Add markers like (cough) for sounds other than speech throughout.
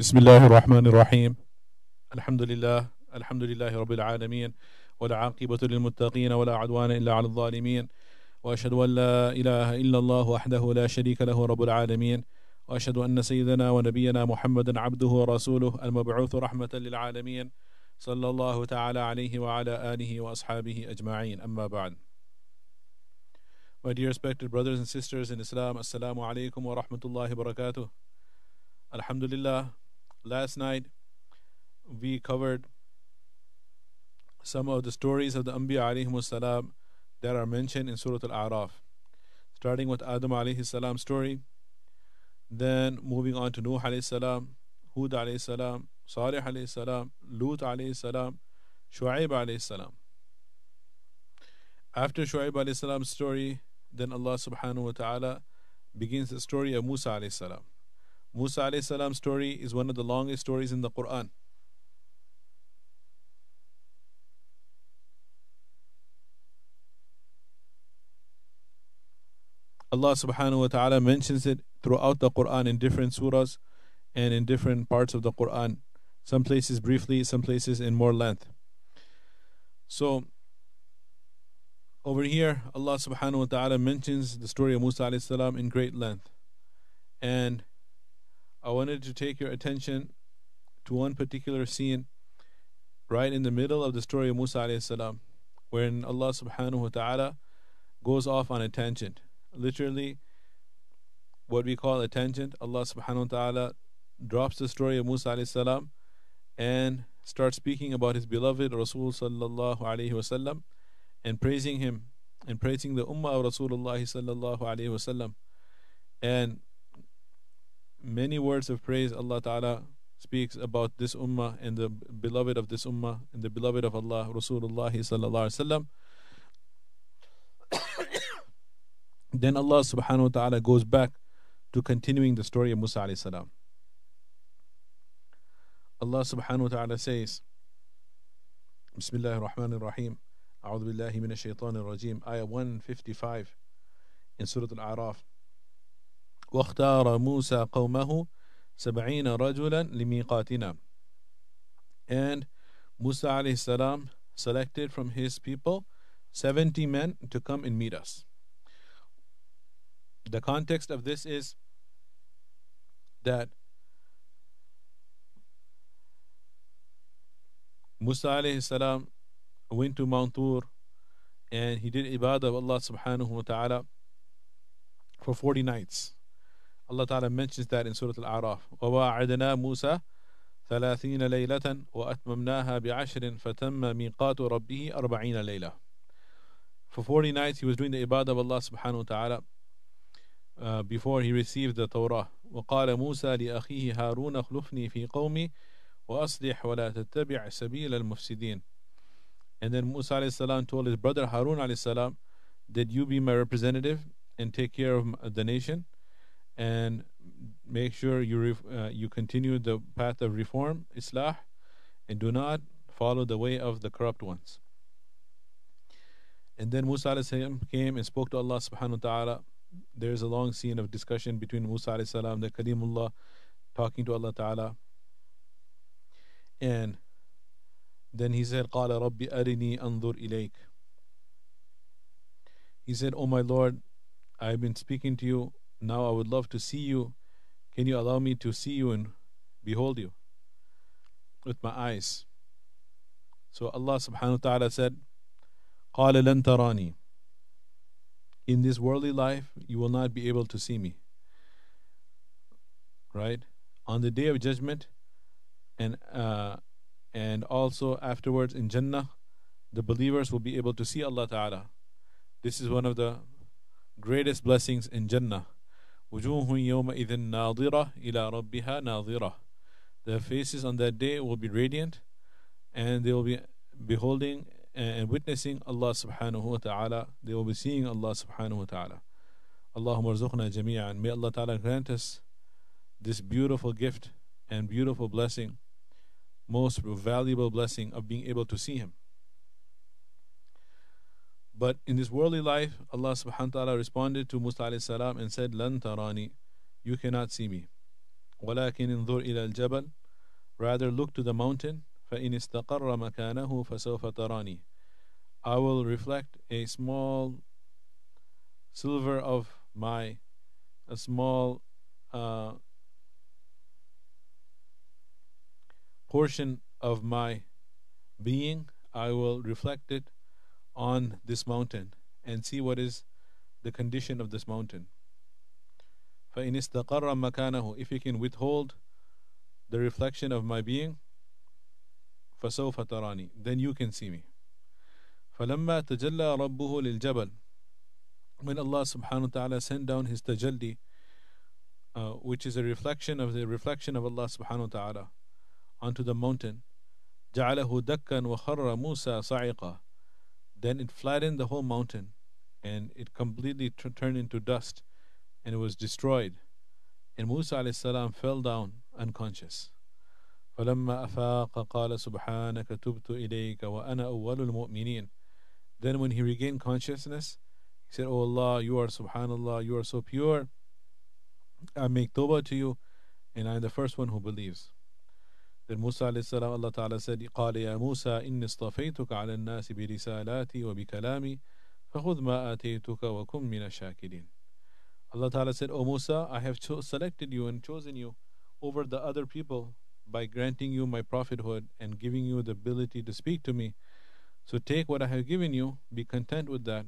بسم الله الرحمن الرحيم. الحمد لله الحمد لله رب العالمين والعاقبة للمتقين ولا عدوان إلا على الظالمين وأشهد أن لا إله إلا الله وحده لا شريك له رب العالمين وأشهد أن سيدنا ونبينا محمدا عبده ورسوله المبعوث رحمة للعالمين صلى الله تعالى عليه وعلى آله وأصحابه أجمعين. أما بعد. My dear respected brothers and sisters in Islam, Assalamu alaikum wa rahmatullahi wa barakatuh. Alhamdulillah, last night we covered some of the stories of the Anbiya alayhi salam that are mentioned in Surah Al-A'raf. Starting with Adam alayhi salam story, then moving on to Nuh alayhi salam, Hud alayhi salam, Salih alayhi salam, Lut alayhi salam, Shu'aib alayhi salam. After Shu'aib alayhi salam's story, then Allah subhanahu wa ta'ala begins the story of Musa alayhi salam. Musa alayhi salam's story is one of the longest stories in the Quran. Allah subhanahu wa ta'ala mentions it throughout the Quran in different surahs and in different parts of the Quran. Some places briefly, some places in more length. So over here, Allah subhanahu wa ta'ala mentions the story of Musa alayhi salam in great length. And I wanted to take your attention to one particular scene right in the middle of the story of Musa alayhi salam, wherein Allah subhanahu wa ta'ala goes off on a tangent. Literally, what we call a tangent, Allah subhanahu wa ta'ala drops the story of Musa alayhi salam and starts speaking about his beloved Rasul sallallahu alayhi wasallam and praising him and praising the ummah of Rasulullah sallallahu alayhi wasallam. And many words of praise Allah Ta'ala speaks about this ummah and the beloved of this ummah and the beloved of Allah Rasulullah sallallahu alayhi wasallam. (coughs) then Allah subhanahu wa ta'ala goes back to continuing the story of Musa alayhi salam. Allah subhanahu wa ta'ala says, Bismillah ar-Rahman ar-Rahim. أعوذ بالله من الشيطان الرجيم آية 155 in Surah Al-A'raf واختار موسى قومه سبعين رجلا لميقاتنا and Musa alayhi salam selected from his people 70 men to come and meet us. The context of this is that Musa alayhi salam went to Mount Tur and he did ibadah of Allah subhanahu wa ta'ala for 40 nights. Allah Ta'ala mentions that in Surah Al-A'raf. وَوَاعَدْنَا مُوسَى ثلاثين ليلة وأتممناها بعشر فتم ميقات ربه أربعين ليلة For 40 nights he was doing the ibadah of Allah subhanahu wa ta'ala uh, before he received the Torah. وقال موسى لأخيه هارون اخلفني في قومي وأصلح ولا تتبع سبيل المفسدين And then Musa alayhi salam told his brother Harun alayhi salam, Did you be my representative and take care of the nation and make sure you uh, you continue the path of reform, Islah, and do not follow the way of the corrupt ones. And then Musa alayhi salam came and spoke to Allah subhanahu wa ta'ala. There's a long scene of discussion between Musa alayhi salam, the Kalimullah, talking to Allah ta'ala. And then he said, قال ربي أرني أنظر إليك. He said, Oh my Lord, I've been speaking to you. Now I would love to see you. Can you allow me to see you and behold you with my eyes? So Allah subhanahu wa ta'ala said, قال لن تراني. In this worldly life, you will not be able to see me. Right? On the day of judgment, and uh, and also afterwards in Jannah, the believers will be able to see Allah Ta'ala. This is one of the greatest blessings in Jannah. وجوه يومئذ ناظرة إلى ربها ناظرة. The faces on that day will be radiant and they will be beholding and witnessing Allah subhanahu wa ta'ala. They will be seeing Allah subhanahu wa ta'ala. Allahumma arzuqna jami'an. May Allah ta'ala grant us this beautiful gift and beautiful blessing most valuable blessing of being able to see Him. But in this worldly life, Allah subhanahu wa ta'ala responded to Musa alayhi salam and said, Lan tarani, you cannot see me. ولكن انظر إلى الجبل rather look to the mountain فإن استقر مكانه فسوف تراني I will reflect a small silver of my a small uh, portion of my being I will reflect it on this mountain and see what is the condition of this mountain فإن استقر مكانه if you can withhold the reflection of my being فسوف تراني then you can see me فلما تجلى ربه للجبل when Allah subhanahu wa ta'ala sent down his tajalli uh, which is a reflection of the reflection of Allah subhanahu wa ta'ala onto the mountain جعله دكا وخر موسى صعقا then it flattened the whole mountain and it completely t- turned into dust and it was destroyed and Musa alayhi salam fell down unconscious فلما أفاق قال سبحانك تبت إليك وأنا أول المؤمنين then when he regained consciousness he said oh Allah you are subhanallah you are so pure I make tawbah to you and I am the first one who believes Alayhi salam Allah Ta'ala said قال يا موسى إني اصطفيتك على الناس برسالاتي وبكلامي فخذ ما آتيتك وكن من الشاكرين Allah Ta'ala said, O Musa, I have cho- selected you and chosen you over the other people by granting you my prophethood and giving you the ability to speak to me. So take what I have given you, be content with that,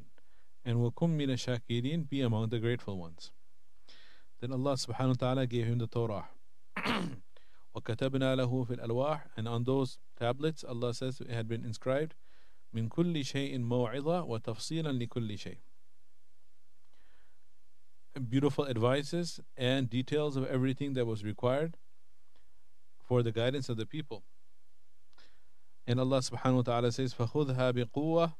and wakum mina shakirin, be among the grateful ones. Then Allah subhanahu wa ta'ala gave him the Torah. وكتبنا له في الألواح and on those tablets Allah says it had been inscribed من كل شيء موعظة وتفصيلا لكل شيء beautiful advices and details of everything that was required for the guidance of the people. And Allah subhanahu wa ta'ala says, فَخُذْهَا بِقُوَّةٍ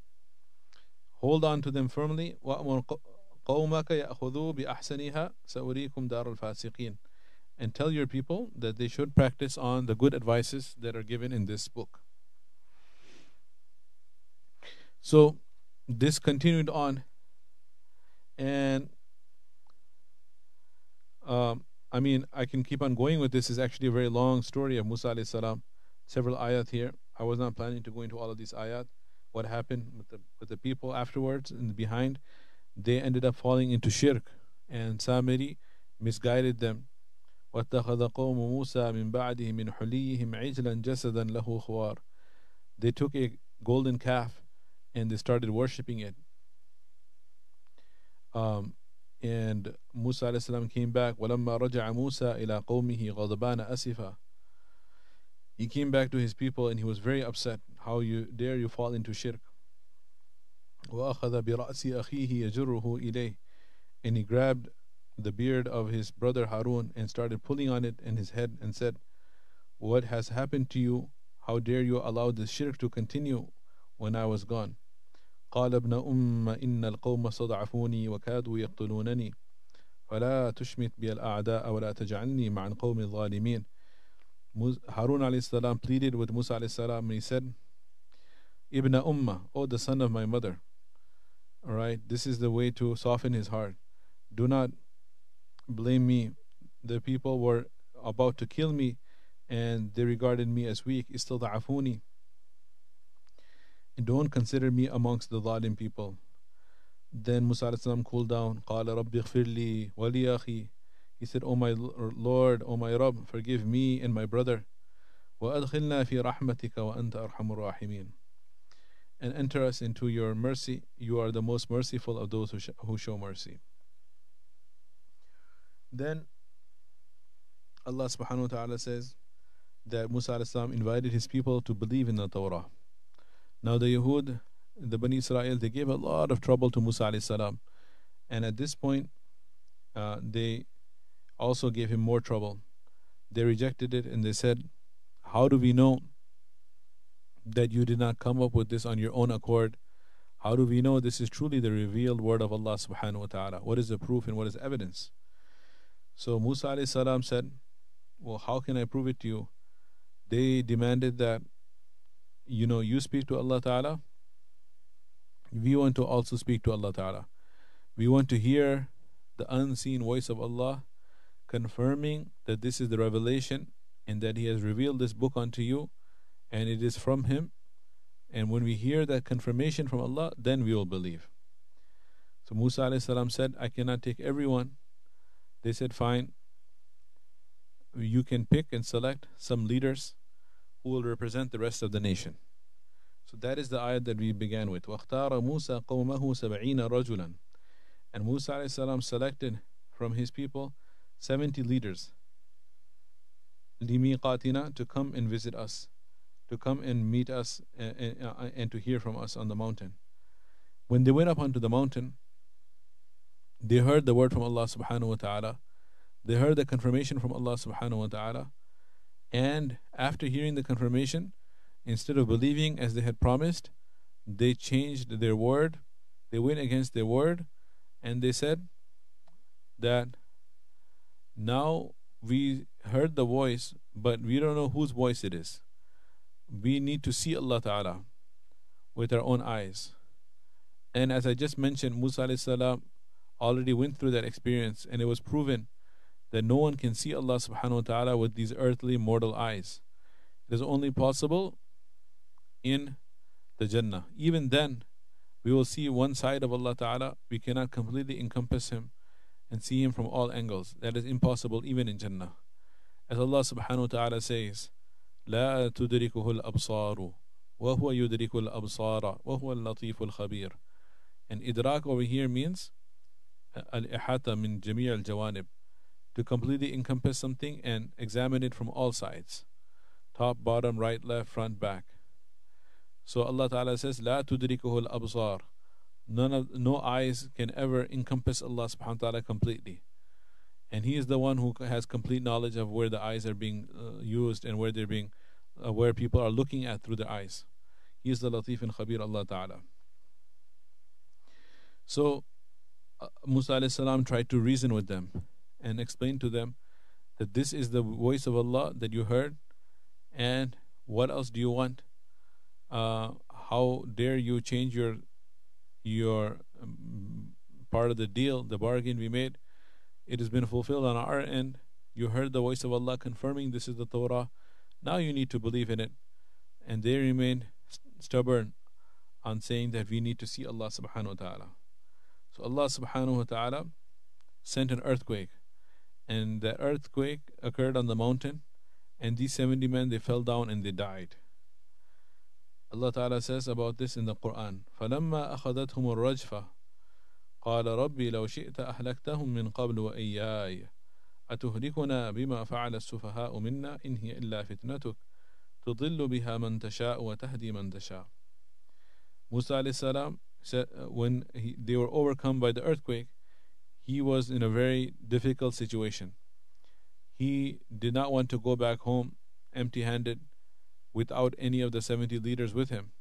Hold on to them firmly. وَأْمُرْ قَوْمَكَ يَأْخُذُوا بِأَحْسَنِهَا سَأُرِيكُمْ دَارَ الْفَاسِقِينَ And tell your people that they should practice on the good advices that are given in this book. So this continued on and um, I mean, I can keep on going with this. It's actually a very long story of Musa alayhi salam. Several ayat here. I was not planning to go into all of these ayat. What happened with the with the people afterwards and behind? They ended up falling into shirk, and Samiri misguided them. واتخذ قوم موسى من بعده من حليهم عجلا جسدا له خوار. They took a golden calf and they started worshipping it. Um, and Musa alayhi salam came back ولما رجع موسى إلى قومه غضبان أسفا he came back to his people and he was very upset how you dare you fall into shirk وأخذ برأس أخيه يجره إليه and he grabbed the beard of his brother Harun and started pulling on it in his head and said what has happened to you how dare you allow the shirk to continue when I was gone قال ابن أم إن القوم استضعفوني وكادوا يقتلونني فلا تشمت بي الأعداء ولا تجعلني مع القوم الظالمين Harun alayhi salam pleaded with Musa alayhi salam and he said Ibn Umma, oh the son of my mother Alright, this is the way to soften his heart. Do not blame me. The people were about to kill me and they regarded me as weak. استضعفوني and don't consider me amongst the zalim people. Then Musa salam cooled down. قال رب اغفر لي ولي أخي. He said, O my Lord, O my Rabb, forgive me and my brother. وأدخلنا في رحمتك وأنت أرحم الراحمين. And enter us into your mercy. You are the most merciful of those who, sh- who show mercy. Then Allah subhanahu wa ta'ala says that Musa invited his people to believe in the Torah. Now the Yahud, the Bani Israel, they gave a lot of trouble to Musa salam. And at this point, uh, they also gave him more trouble. They rejected it and they said, How do we know that you did not come up with this on your own accord? How do we know this is truly the revealed word of Allah subhanahu wa ta'ala? What is the proof and what is evidence? So Musa salam said, Well, how can I prove it to you? They demanded that you know you speak to Allah Ta'ala, we want to also speak to Allah Ta'ala. We want to hear the unseen voice of Allah confirming that this is the revelation and that He has revealed this book unto you and it is from Him. And when we hear that confirmation from Allah, then we will believe. So Musa salam said, I cannot take everyone. They said, Fine, you can pick and select some leaders who will represent the rest of the nation. So that is the ayat that we began with. وَاخْتَارَ مُوسَى قَوْمَهُ سَبْعِينَ رَجُلًا And Musa selected from his people 70 leaders لِمِيقَاتِنَا to come and visit us, to come and meet us and, and, uh, and to hear from us on the mountain. When they went up onto the mountain, they heard the word from Allah subhanahu wa ta'ala. They heard the confirmation from Allah subhanahu wa ta'ala. And after hearing the confirmation, instead of believing as they had promised, they changed their word. They went against their word and they said that now we heard the voice, but we don't know whose voice it is. We need to see Allah Ta'ala with our own eyes. And as I just mentioned, Musa salam already went through that experience and it was proven that no one can see Allah subhanahu wa ta'ala with these earthly mortal eyes. It is only possible in the Jannah. Even then, we will see one side of Allah Ta'ala. We cannot completely encompass Him and see Him from all angles. That is impossible even in Jannah. As Allah subhanahu wa ta'ala says, لا تدركه الأبصار وهو يدرك الأبصار وهو اللطيف الخبير. And idrak over here means al-ihata min jami' al-jawanib to completely encompass something and examine it from all sides. Top bottom right left front back. So Allah Ta'ala says la tudrikuhu al-absar. None of no eyes can ever encompass Allah Subhanahu wa Ta'ala completely. And he is the one who has complete knowledge of where the eyes are being uh, used and where they're being uh, where people are looking at through their eyes. He is the latif and khabir allah ta'ala. So Musa salam tried to reason with them and explain to them that this is the voice of Allah that you heard and what else do you want uh, how dare you change your your um, part of the deal, the bargain we made, it has been fulfilled on our end. You heard the voice of Allah confirming this is the Torah. Now you need to believe in it. And they remained stubborn on saying that we need to see Allah subhanahu wa ta'ala. So Allah subhanahu wa ta'ala sent an earthquake. And that earthquake occurred on the mountain. And these 70 men, they fell down and they died. Allah Ta'ala says about this in the Quran فَلَمَّا أَخَذَتْهُمُ الرَّجْفَةِ قال ربي لو شئت أهلكتهم من قبل وإياي أتهلكنا بما فعل السفهاء منا إن هي إلا فتنتك تضل بها من تشاء وتهدي من تشاء Musa alayhi salam said uh, when he, they were overcome by the earthquake he was in a very difficult situation he did not want to go back home empty handed without any of the 70 leaders with him.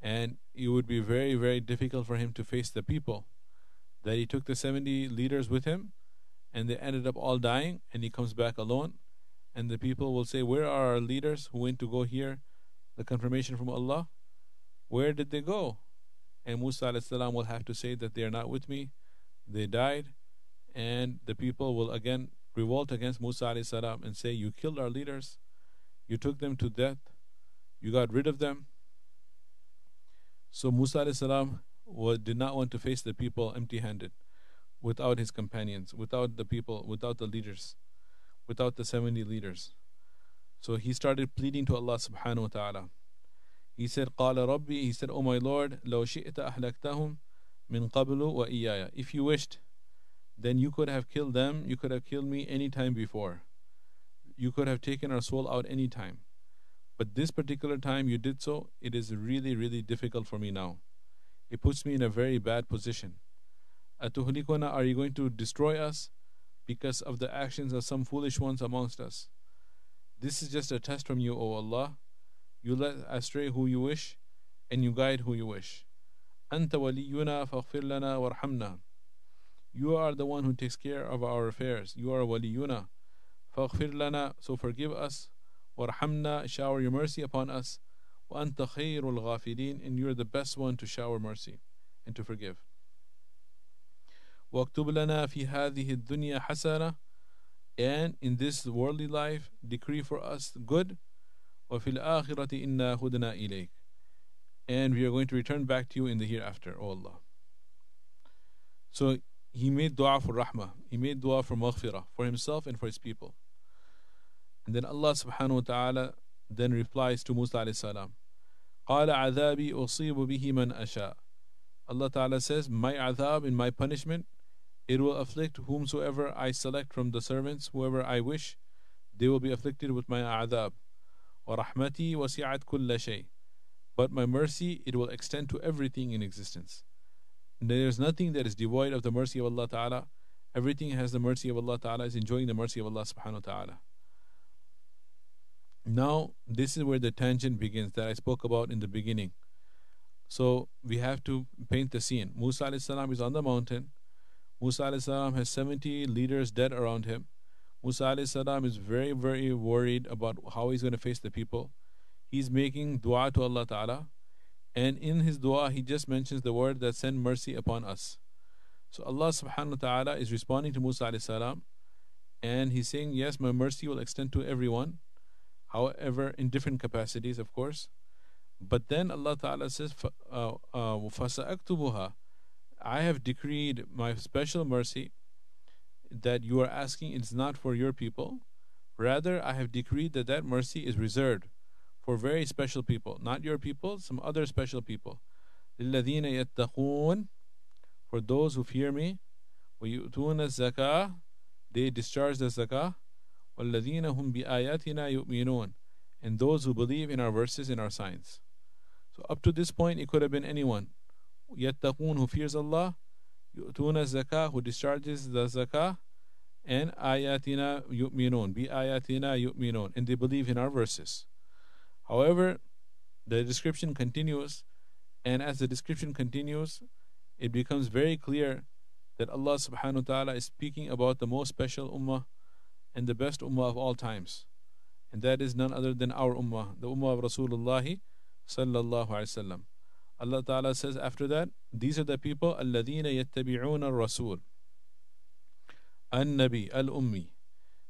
And it would be very, very difficult for him to face the people. That he took the 70 leaders with him and they ended up all dying and he comes back alone. And the people will say, Where are our leaders who went to go hear the confirmation from Allah? Where did they go? And Musa will have to say that they are not with me. They died. And the people will again revolt against Musa and say, You killed our leaders you took them to death, you got rid of them. So Musa salam did not want to face the people empty handed, without his companions, without the people, without the leaders, without the 70 leaders. So he started pleading to Allah subhanahu wa ta'ala. He said, قال ربي, he said, Oh my Lord, لو شئت أهلكتهم من قبل وإياي. If you wished, then you could have killed them, you could have killed me any time before you could have taken our soul out any time. But this particular time you did so, it is really, really difficult for me now. It puts me in a very bad position. Atuhlikuna, are you going to destroy us because of the actions of some foolish ones amongst us? This is just a test from you, O Allah. You let astray who you wish, and you guide who you wish. Anta waliyuna faghfir lana warhamna. You are the one who takes care of our affairs. You are waliyuna. فاغفر لنا so forgive us وارحمنا shower your mercy upon us وأنت خير الغافلين and you're the best one to shower mercy and to forgive واكتب لنا في هذه الدنيا حسنة and in this worldly life decree for us good وفي الآخرة إنا هدنا إليك and we are going to return back to you in the hereafter, O Allah. So he made dua for rahmah, he made dua for maghfirah, for himself and for his people. And then Allah subhanahu wa ta'ala then replies to Musa alayhi salam, قال عذابي أصيب به من أشاء Allah Ta'ala says, My adhab in my punishment, it will afflict whomsoever I select from the servants, whoever I wish, they will be afflicted with my adhab. وَرَحْمَتِي وَسِعَتْ كُلَّ شَيْءٍ But my mercy, it will extend to everything in existence. There is nothing that is devoid of the mercy of Allah Ta'ala. Everything has the mercy of Allah Ta'ala, is enjoying the mercy of Allah Subhanahu wa Ta'ala. Now, this is where the tangent begins that I spoke about in the beginning. So we have to paint the scene. Musa salam is on the mountain. Musa salam has 70 leaders dead around him. Musa salam is very, very worried about how he's going to face the people. He's making dua to Allah Ta'ala. And in his dua, he just mentions the word that send mercy upon us. So Allah subhanahu wa ta'ala is responding to Musa salam and he's saying, Yes, my mercy will extend to everyone, however, in different capacities, of course. But then Allah Ta'ala says, uh, uh, I have decreed my special mercy that you are asking it's not for your people. Rather, I have decreed that that mercy is reserved for very special people, not your people, some other special people. لِلَّذِينَ يَتَّقُونَ For those who fear me, وَيُؤْتُونَ الزَّكَاةَ They discharge the zakah. وَالَّذِينَ هُمْ بِآيَاتِنَا يُؤْمِنُونَ And those who believe in our verses and our signs. So up to this point, it could have been anyone. يَتَّقُونَ who fears Allah, yu'tuna zakah, who discharges the zakah, and ayatina yu'minun, bi ayatina yu'minun, and they believe in our verses. However, the description continues, and as the description continues, it becomes very clear that Allah subhanahu wa ta'ala is speaking about the most special ummah and the best ummah of all times. And that is none other than our ummah, the ummah of Rasulullah sallallahu alayhi wasallam. Allah Ta'ala says after that, these are the people الذين يتبعون الرسول النبي الأمي.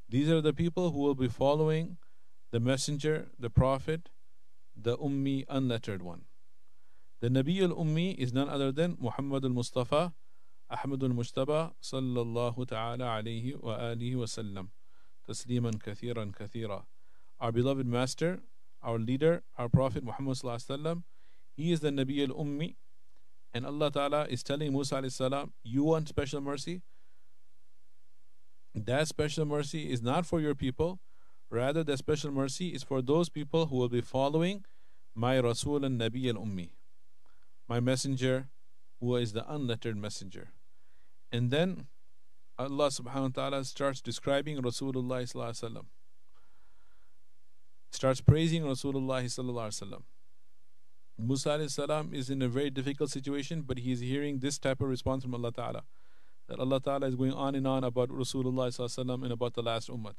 These are the people who will be following the messenger, the prophet, the ummi, unlettered one. The Nabi al-Ummi is none other than Muhammad al-Mustafa, Ahmad al-Mujtaba, sallallahu ta'ala alayhi wa alihi wa sallam. Tasliman kathiran kathira. Our beloved master, our leader, our Prophet Muhammad sallallahu he is the Nabi al-Ummi. And Allah Ta'ala is telling Musa alayhi salam, you want special mercy? That special mercy is not for your people. Rather, the special mercy is for those people who will be following my Rasul and Nabi al Ummi, my messenger, who is the unlettered messenger. And then Allah subhanahu wa ta'ala starts describing Rasulullah sallallahu starts praising Rasulullah sallallahu Musa alayhi salam is in a very difficult situation, but he is hearing this type of response from Allah Ta'ala. That Allah Ta'ala is going on and on about Rasulullah sallallahu and about the last ummah.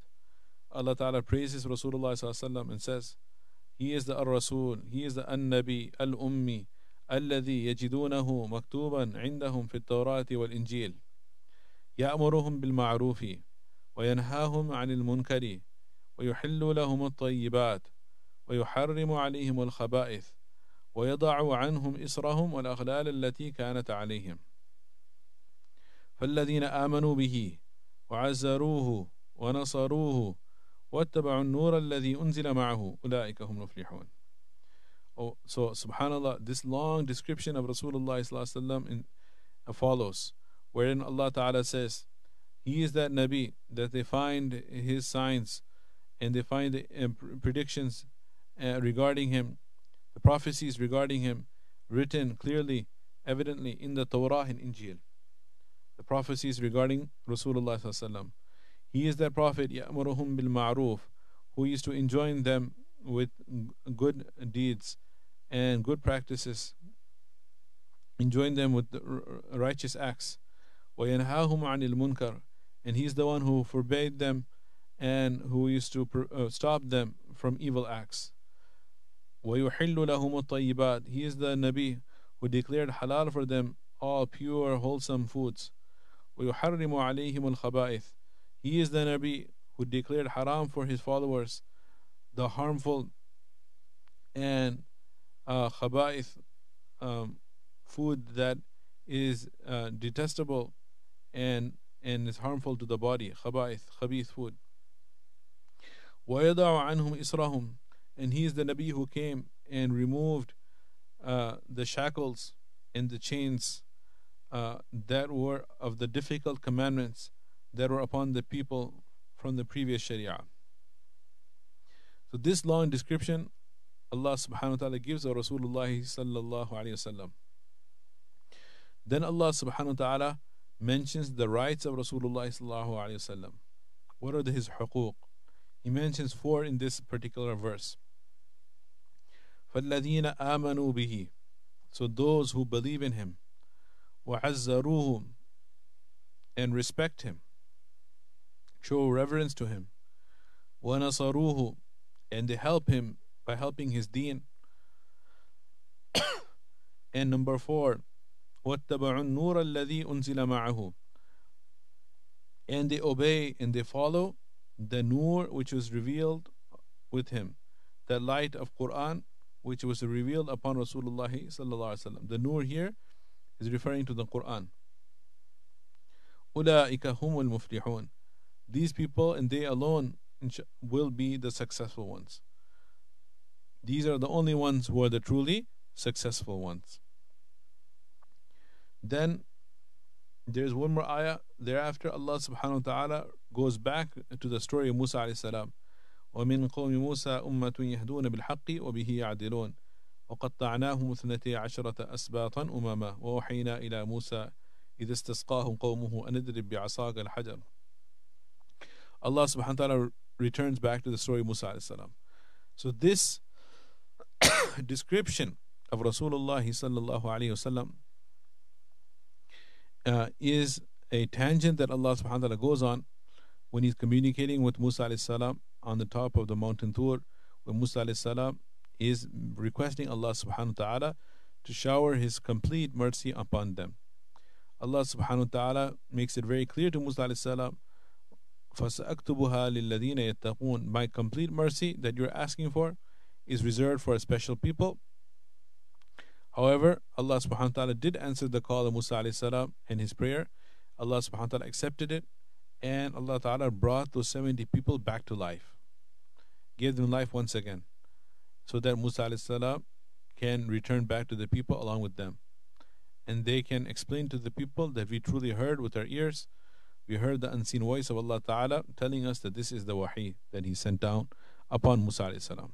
Allah Ta'ala praises Rasulullah sallallahu and says, He is the Ar-Rasul, He is the An-Nabi, Al-Ummi, الذي يجدونه مكتوبا عندهم في التوراة والإنجيل يأمرهم بالمعروف وينهاهم عن المنكر ويحل لهم الطيبات ويحرم عليهم الخبائث ويضع عنهم إسرهم والأغلال التي كانت عليهم فالذين آمنوا به وعزروه ونصروه واتبعوا النور الذي أنزل معه أولئك هم المفلحون Oh, so subhanallah, this long description of Rasulullah in, uh, follows, wherein Allah Ta'ala says, He is that Nabi that they find his signs and they find the uh, predictions uh, regarding him the prophecies regarding him written clearly, evidently in the Torah and Injil. The prophecies regarding Rasulullah He is that prophet يأمرهم بالمعروف who used to enjoin them with good deeds and good practices, enjoin them with the righteous acts. وينهاهم عن المنكر and he's the one who forbade them and who used to uh, stop them from evil acts. وَيُحِلُّ لَهُمُ الطَّيِّبَاتِ He is the Nabi who declared halal for them all pure, wholesome foods. وَيُحَرِّمُ عَلَيْهِمُ الْخَبَائِثِ He is the Nabi who declared haram for his followers the harmful and uh, khaba'ith um, food that is uh, detestable and and is harmful to the body khaba'ith khabith food وَيَضَعُ عَنْهُمْ إِسْرَهُمْ and he is the Nabi who came and removed uh, the shackles and the chains uh, that were of the difficult commandments that were upon the people from the previous Sharia. So this long description Allah subhanahu wa ta'ala gives of Rasulullah sallallahu alayhi wasallam. Then Allah subhanahu wa ta'ala mentions the rights of Rasulullah sallallahu alayhi wasallam. What are his huquq? He mentions four in this particular verse. فَالَّذِينَ آمَنُوا بِهِ So those who believe in him وَعَزَّرُوهُ and respect him show reverence to him وَنَصَرُوهُ and they help him by helping his deen (coughs) and number four وَاتَّبَعُوا النُّورَ الَّذِي أُنزِلَ مَعَهُ and they obey and they follow the nur which was revealed with him the light of Quran which was revealed upon Rasulullah sallallahu The nur here is referring to the Quran. Ulaika humul muflihun. These people and they alone will be the successful ones. These are the only ones who are the truly successful ones. Then there's one more ayah. Thereafter, Allah subhanahu wa ta'ala goes back to the story of Musa alayhi salam ومن قوم موسى أمة يهدون بالحق وبه يعدلون وقطعناهم اثنتي عشرة أسباطا أمما ووحينا إلى موسى إذا استسقاه قومه أن اضرب بعصاك الحجر Allah subhanahu wa ta'ala returns back to the story of Musa salam. So this description of Rasulullah sallallahu alayhi wasallam uh, is a tangent that Allah subhanahu wa ta'ala goes on when he's communicating with Musa alayhi salam on the top of the mountain Tur, when Musa alayhi salam is requesting Allah subhanahu wa ta'ala to shower his complete mercy upon them. Allah subhanahu wa ta'ala makes it very clear to Musa alayhi salam فَسَأَكْتُبُهَا لِلَّذِينَ يَتَّقُونَ My complete mercy that you're asking for is reserved for a special people. However, Allah subhanahu wa ta'ala did answer the call of Musa alayhi salam and his prayer. Allah subhanahu wa ta'ala accepted it and Allah ta'ala brought those 70 people back to life. Gave them life once again. So that Musa salam can return back to the people along with them. And they can explain to the people that we truly heard with our ears we heard the unseen voice of Allah Ta'ala telling us that this is the wahi that He sent down upon Musa salam.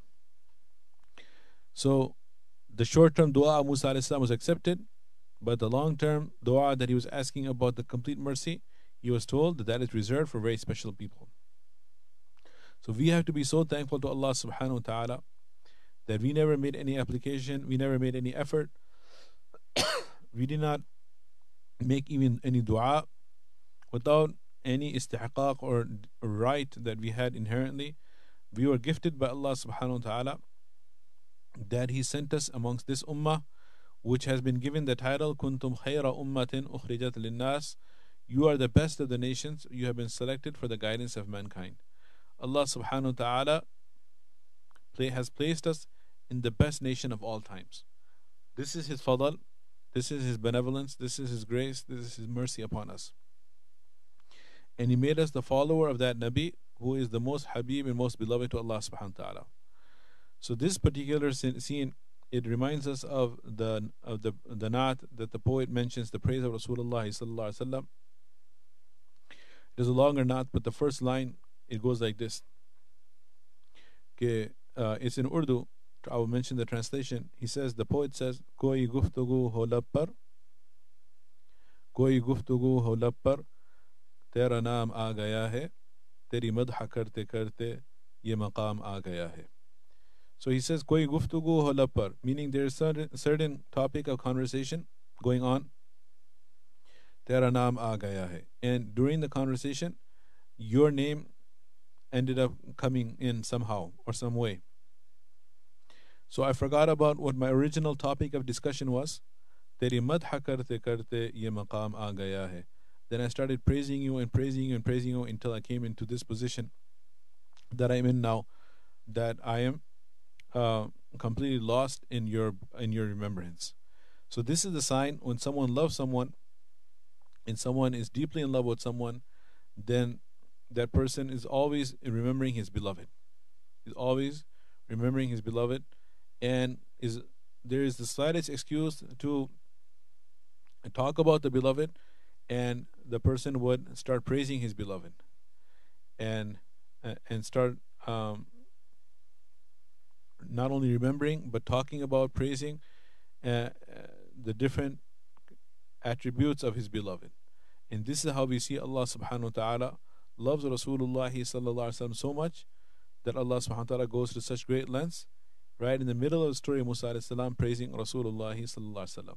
So the short term dua of Musa salam was accepted, but the long term dua that he was asking about the complete mercy, he was told that that is reserved for very special people. So we have to be so thankful to Allah subhanahu wa ta'ala that we never made any application, we never made any effort, (coughs) we did not make even any dua without any istihqaq or right that we had inherently. We were gifted by Allah subhanahu wa ta'ala that He sent us amongst this ummah, which has been given the title Kuntum khayra ummatin ukhrijat linnas. You are the best of the nations. You have been selected for the guidance of mankind. Allah subhanahu wa ta'ala has placed us in the best nation of all times. This is His fadl, this is His benevolence, this is His grace, this is His mercy upon us and He made us the follower of that Nabi who is the most Habib and most beloved to Allah subhanahu wa ta'ala. So this particular scene it reminds us of the of the the naat that the poet mentions the praise of Rasulullah sallallahu alaihi wasallam. It is a longer naat, but the first line it goes like this. Uh, it's in Urdu. I will mention the translation. He says, the poet says, Koi guftugu ho lab par. Koi guftugu ho lab par. Tera naam aa gaya hai. Teri madha karte karte ye maqam aa gaya hai. So he says, Koi guftugu ho lab par. Meaning there is certain, certain topic of conversation going on. Tera naam aa gaya hai. And during the conversation, your name ended up coming in somehow or some way. So i forgot about what my original topic of discussion was. then I started praising you and praising you and praising you until I came into this position that I'm in now that I am uh, completely lost in your in your remembrance. So this is the sign when someone loves someone and someone is deeply in love with someone, then that person is always remembering his beloved. He's always remembering his beloved and is there is the slightest excuse to talk about the beloved and the person would start praising his beloved and and start um, not only remembering but talking about praising uh, uh, the different attributes of his beloved and this is how we see Allah subhanahu wa ta'ala loves Rasulullah so much that Allah subhanahu wa ta'ala goes to such great lengths right in the middle of the story of Musa salam praising Rasulullah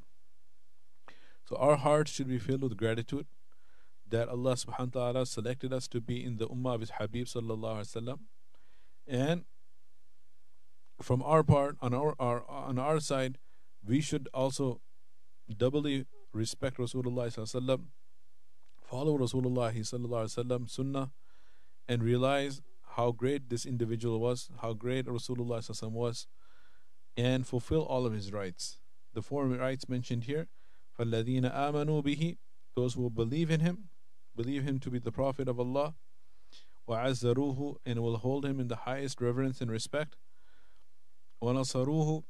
so our hearts should be filled with gratitude that Allah subhanahu wa ta'ala selected us to be in the ummah of his Habib sallallahu and from our part on our, our on our side we should also doubly respect Rasulullah sallallahu follow Rasulullah sallallahu sunnah and realize how great this individual was how great Rasulullah sallallahu was and fulfill all of his rights the four rights mentioned here فَالَّذِينَ آمَنُوا بِهِ those who believe in him believe him to be the prophet of Allah وَعَزَّرُوهُ and will hold him in the highest reverence and respect وَنَصَرُوهُ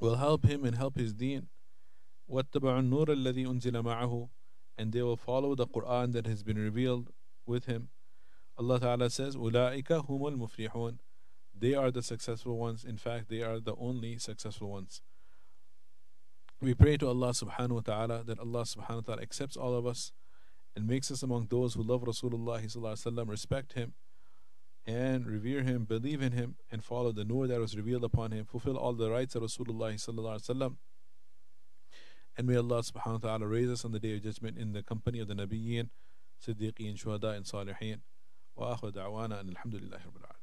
will help him and help his deen وَاتَّبَعُوا النُّورَ الَّذِي أُنزِلَ مَعَهُ and they will follow the Quran that has been revealed with him. Allah Ta'ala says, Ulaika humul muflihun. They are the successful ones. In fact, they are the only successful ones. We pray to Allah subhanahu wa ta'ala that Allah subhanahu wa ta'ala accepts all of us and makes us among those who love Rasulullah, respect him and revere him, believe in him, and follow the nur that was revealed upon him, fulfill all the rights of Rasulullah and may Allah subhanahu wa ta'ala raise us on the day of judgment in the company of the Nabiyyin, Siddiqeen, Shuhada, and Salihin. Wa akhir da'wana and alhamdulillahi rabbil